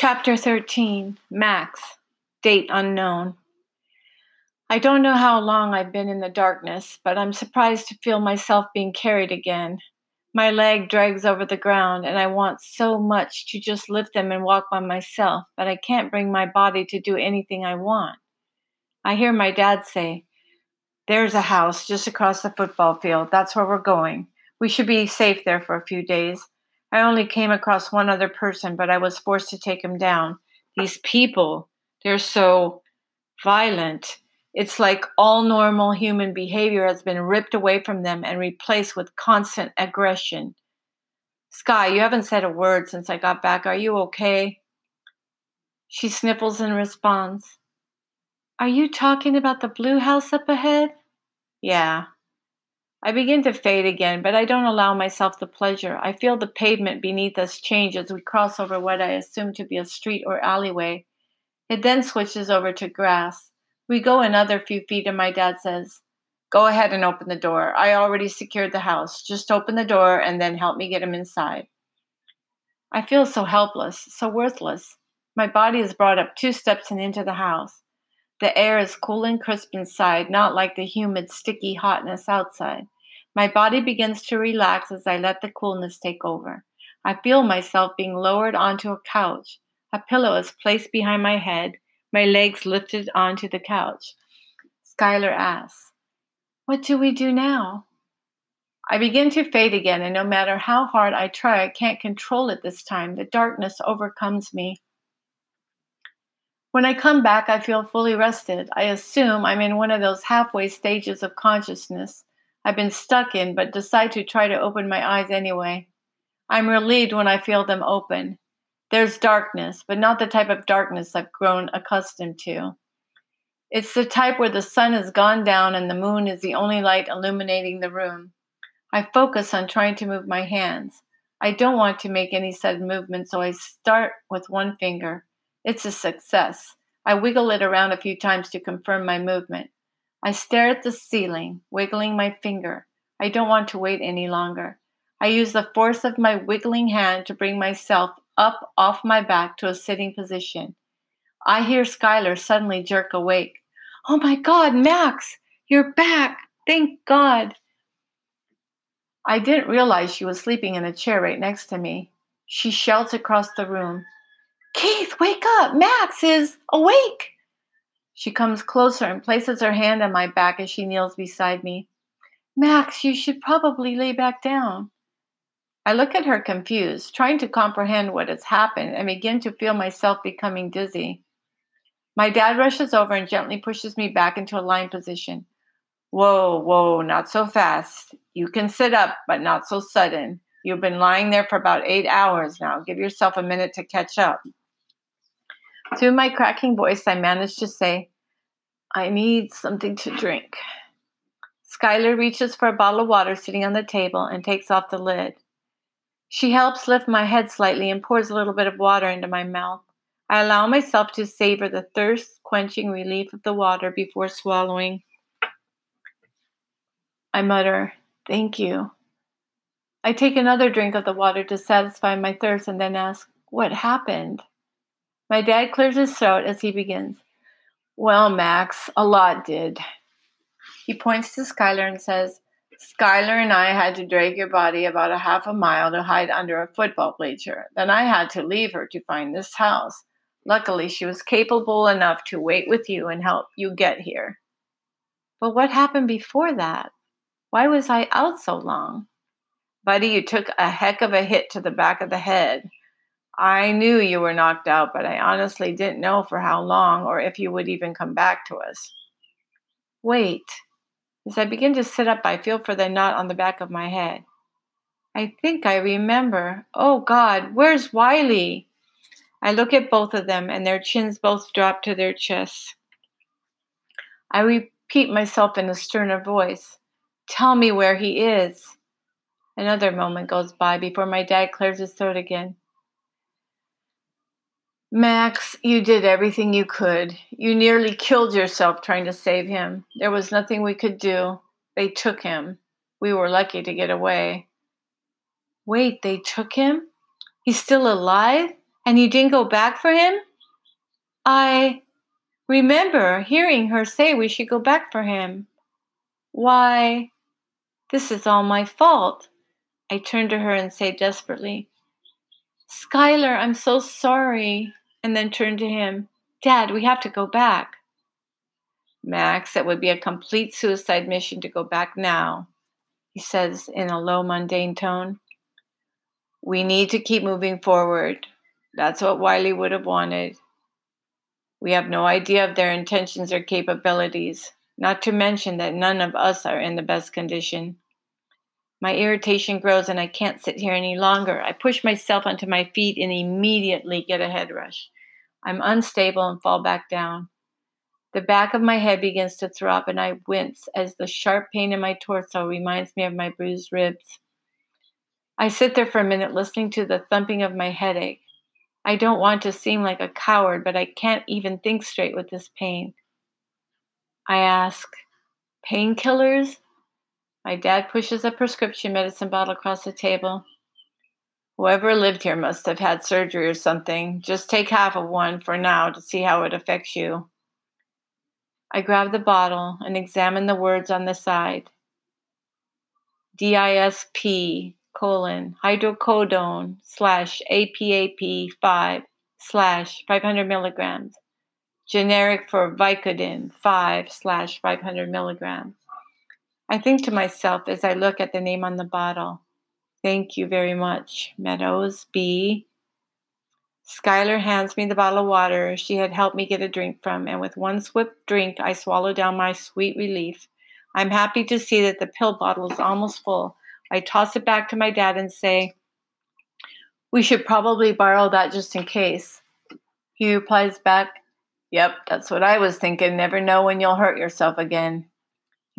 Chapter 13 Max, date unknown. I don't know how long I've been in the darkness, but I'm surprised to feel myself being carried again. My leg drags over the ground, and I want so much to just lift them and walk by myself, but I can't bring my body to do anything I want. I hear my dad say, There's a house just across the football field. That's where we're going. We should be safe there for a few days. I only came across one other person, but I was forced to take him down. These people, they're so violent. It's like all normal human behavior has been ripped away from them and replaced with constant aggression. Sky, you haven't said a word since I got back. Are you okay? She sniffles and responds, Are you talking about the blue house up ahead? Yeah. I begin to fade again, but I don't allow myself the pleasure. I feel the pavement beneath us change as we cross over what I assume to be a street or alleyway. It then switches over to grass. We go another few feet, and my dad says, Go ahead and open the door. I already secured the house. Just open the door and then help me get him inside. I feel so helpless, so worthless. My body is brought up two steps and into the house. The air is cool and crisp inside, not like the humid, sticky hotness outside. My body begins to relax as I let the coolness take over. I feel myself being lowered onto a couch. A pillow is placed behind my head, my legs lifted onto the couch. Skylar asks, What do we do now? I begin to fade again, and no matter how hard I try, I can't control it this time. The darkness overcomes me. When I come back, I feel fully rested. I assume I'm in one of those halfway stages of consciousness I've been stuck in, but decide to try to open my eyes anyway. I'm relieved when I feel them open. There's darkness, but not the type of darkness I've grown accustomed to. It's the type where the sun has gone down and the moon is the only light illuminating the room. I focus on trying to move my hands. I don't want to make any sudden movement, so I start with one finger. It's a success. I wiggle it around a few times to confirm my movement. I stare at the ceiling, wiggling my finger. I don't want to wait any longer. I use the force of my wiggling hand to bring myself up off my back to a sitting position. I hear Skylar suddenly jerk awake. Oh my God, Max, you're back. Thank God. I didn't realize she was sleeping in a chair right next to me. She shouts across the room. Keith, wake up! Max is awake! She comes closer and places her hand on my back as she kneels beside me. Max, you should probably lay back down. I look at her confused, trying to comprehend what has happened, and begin to feel myself becoming dizzy. My dad rushes over and gently pushes me back into a lying position. Whoa, whoa, not so fast. You can sit up, but not so sudden. You've been lying there for about eight hours now. Give yourself a minute to catch up. Through my cracking voice, I managed to say, I need something to drink. Skylar reaches for a bottle of water sitting on the table and takes off the lid. She helps lift my head slightly and pours a little bit of water into my mouth. I allow myself to savor the thirst quenching relief of the water before swallowing. I mutter, Thank you. I take another drink of the water to satisfy my thirst and then ask, What happened? My dad clears his throat as he begins. Well, Max, a lot did. He points to Skylar and says, Skylar and I had to drag your body about a half a mile to hide under a football bleacher. Then I had to leave her to find this house. Luckily, she was capable enough to wait with you and help you get here. But what happened before that? Why was I out so long? Buddy, you took a heck of a hit to the back of the head. I knew you were knocked out, but I honestly didn't know for how long or if you would even come back to us. Wait. As I begin to sit up, I feel for the knot on the back of my head. I think I remember. Oh God, where's Wiley? I look at both of them, and their chins both drop to their chests. I repeat myself in a sterner voice Tell me where he is. Another moment goes by before my dad clears his throat again. Max, you did everything you could. You nearly killed yourself trying to save him. There was nothing we could do. They took him. We were lucky to get away. Wait, they took him? He's still alive? And you didn't go back for him? I remember hearing her say we should go back for him. Why, this is all my fault. I turn to her and say desperately, Skylar, I'm so sorry. And then turned to him, Dad, we have to go back. Max, it would be a complete suicide mission to go back now, he says in a low, mundane tone. We need to keep moving forward. That's what Wiley would have wanted. We have no idea of their intentions or capabilities, not to mention that none of us are in the best condition. My irritation grows and I can't sit here any longer. I push myself onto my feet and immediately get a head rush. I'm unstable and fall back down. The back of my head begins to throb and I wince as the sharp pain in my torso reminds me of my bruised ribs. I sit there for a minute listening to the thumping of my headache. I don't want to seem like a coward, but I can't even think straight with this pain. I ask, Painkillers? My dad pushes a prescription medicine bottle across the table. Whoever lived here must have had surgery or something. Just take half of one for now to see how it affects you. I grab the bottle and examine the words on the side. DISP colon hydrocodone slash APAP 5 slash 500 milligrams. Generic for Vicodin 5 slash 500 milligrams. I think to myself as I look at the name on the bottle, thank you very much, Meadows B. Skylar hands me the bottle of water she had helped me get a drink from, and with one swift drink, I swallow down my sweet relief. I'm happy to see that the pill bottle is almost full. I toss it back to my dad and say, We should probably borrow that just in case. He replies back, Yep, that's what I was thinking. Never know when you'll hurt yourself again.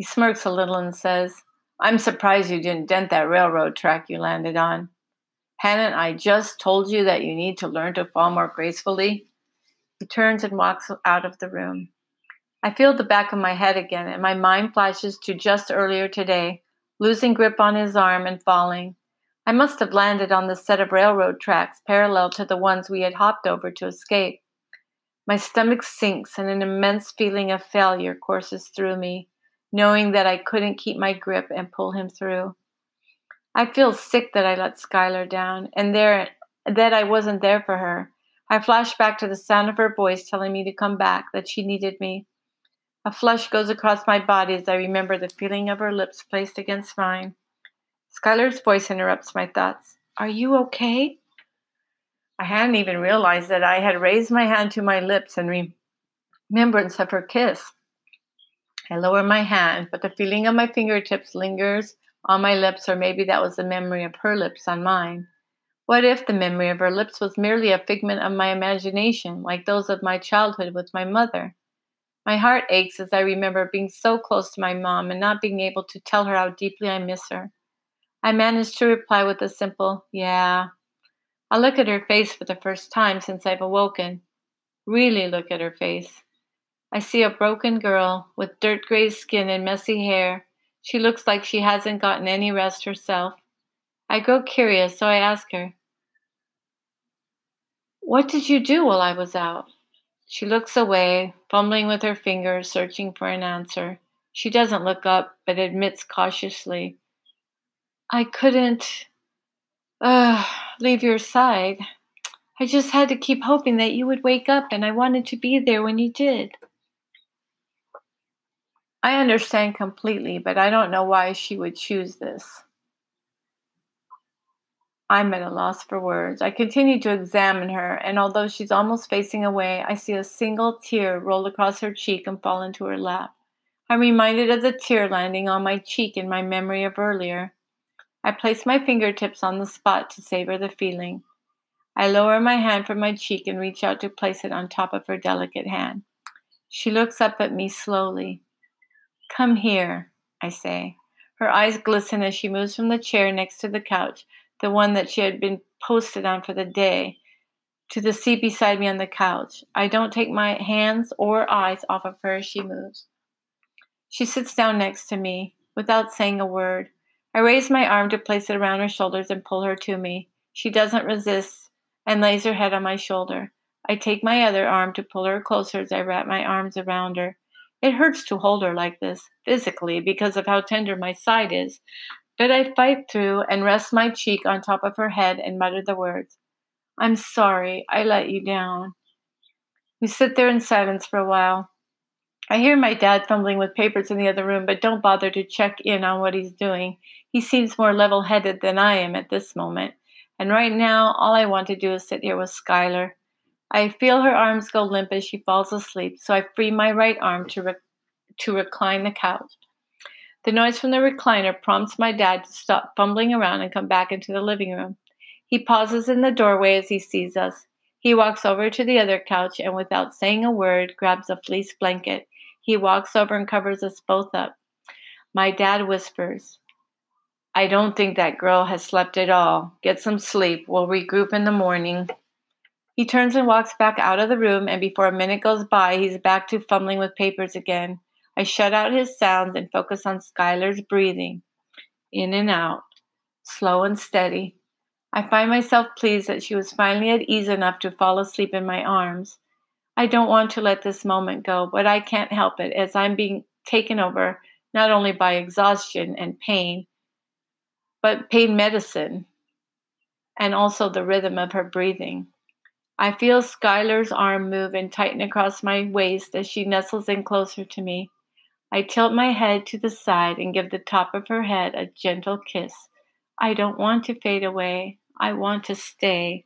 He smirks a little and says, I'm surprised you didn't dent that railroad track you landed on. Hadn't I just told you that you need to learn to fall more gracefully? He turns and walks out of the room. I feel the back of my head again, and my mind flashes to just earlier today, losing grip on his arm and falling. I must have landed on the set of railroad tracks parallel to the ones we had hopped over to escape. My stomach sinks, and an immense feeling of failure courses through me knowing that I couldn't keep my grip and pull him through. I feel sick that I let Skylar down and there that I wasn't there for her. I flash back to the sound of her voice telling me to come back, that she needed me. A flush goes across my body as I remember the feeling of her lips placed against mine. Skylar's voice interrupts my thoughts. Are you okay? I hadn't even realized that I had raised my hand to my lips in remembrance of her kiss. I lower my hand, but the feeling of my fingertips lingers on my lips, or maybe that was the memory of her lips on mine. What if the memory of her lips was merely a figment of my imagination, like those of my childhood with my mother? My heart aches as I remember being so close to my mom and not being able to tell her how deeply I miss her. I manage to reply with a simple, yeah. I look at her face for the first time since I've awoken. Really look at her face. I see a broken girl with dirt gray skin and messy hair. She looks like she hasn't gotten any rest herself. I grow curious, so I ask her, What did you do while I was out? She looks away, fumbling with her fingers, searching for an answer. She doesn't look up, but admits cautiously, I couldn't uh, leave your side. I just had to keep hoping that you would wake up, and I wanted to be there when you did. I understand completely, but I don't know why she would choose this. I'm at a loss for words. I continue to examine her, and although she's almost facing away, I see a single tear roll across her cheek and fall into her lap. I'm reminded of the tear landing on my cheek in my memory of earlier. I place my fingertips on the spot to savor the feeling. I lower my hand from my cheek and reach out to place it on top of her delicate hand. She looks up at me slowly. Come here, I say. Her eyes glisten as she moves from the chair next to the couch, the one that she had been posted on for the day, to the seat beside me on the couch. I don't take my hands or eyes off of her as she moves. She sits down next to me without saying a word. I raise my arm to place it around her shoulders and pull her to me. She doesn't resist, and lays her head on my shoulder. I take my other arm to pull her closer as I wrap my arms around her. It hurts to hold her like this, physically, because of how tender my side is, but I fight through and rest my cheek on top of her head and mutter the words I'm sorry I let you down. We sit there in silence for a while. I hear my dad fumbling with papers in the other room, but don't bother to check in on what he's doing. He seems more level headed than I am at this moment. And right now, all I want to do is sit here with Skylar. I feel her arms go limp as she falls asleep, so I free my right arm to, re- to recline the couch. The noise from the recliner prompts my dad to stop fumbling around and come back into the living room. He pauses in the doorway as he sees us. He walks over to the other couch and, without saying a word, grabs a fleece blanket. He walks over and covers us both up. My dad whispers, I don't think that girl has slept at all. Get some sleep. We'll regroup in the morning. He turns and walks back out of the room, and before a minute goes by, he's back to fumbling with papers again. I shut out his sounds and focus on Skylar's breathing. In and out, slow and steady. I find myself pleased that she was finally at ease enough to fall asleep in my arms. I don't want to let this moment go, but I can't help it as I'm being taken over not only by exhaustion and pain, but pain medicine and also the rhythm of her breathing. I feel Skylar's arm move and tighten across my waist as she nestles in closer to me. I tilt my head to the side and give the top of her head a gentle kiss. I don't want to fade away. I want to stay.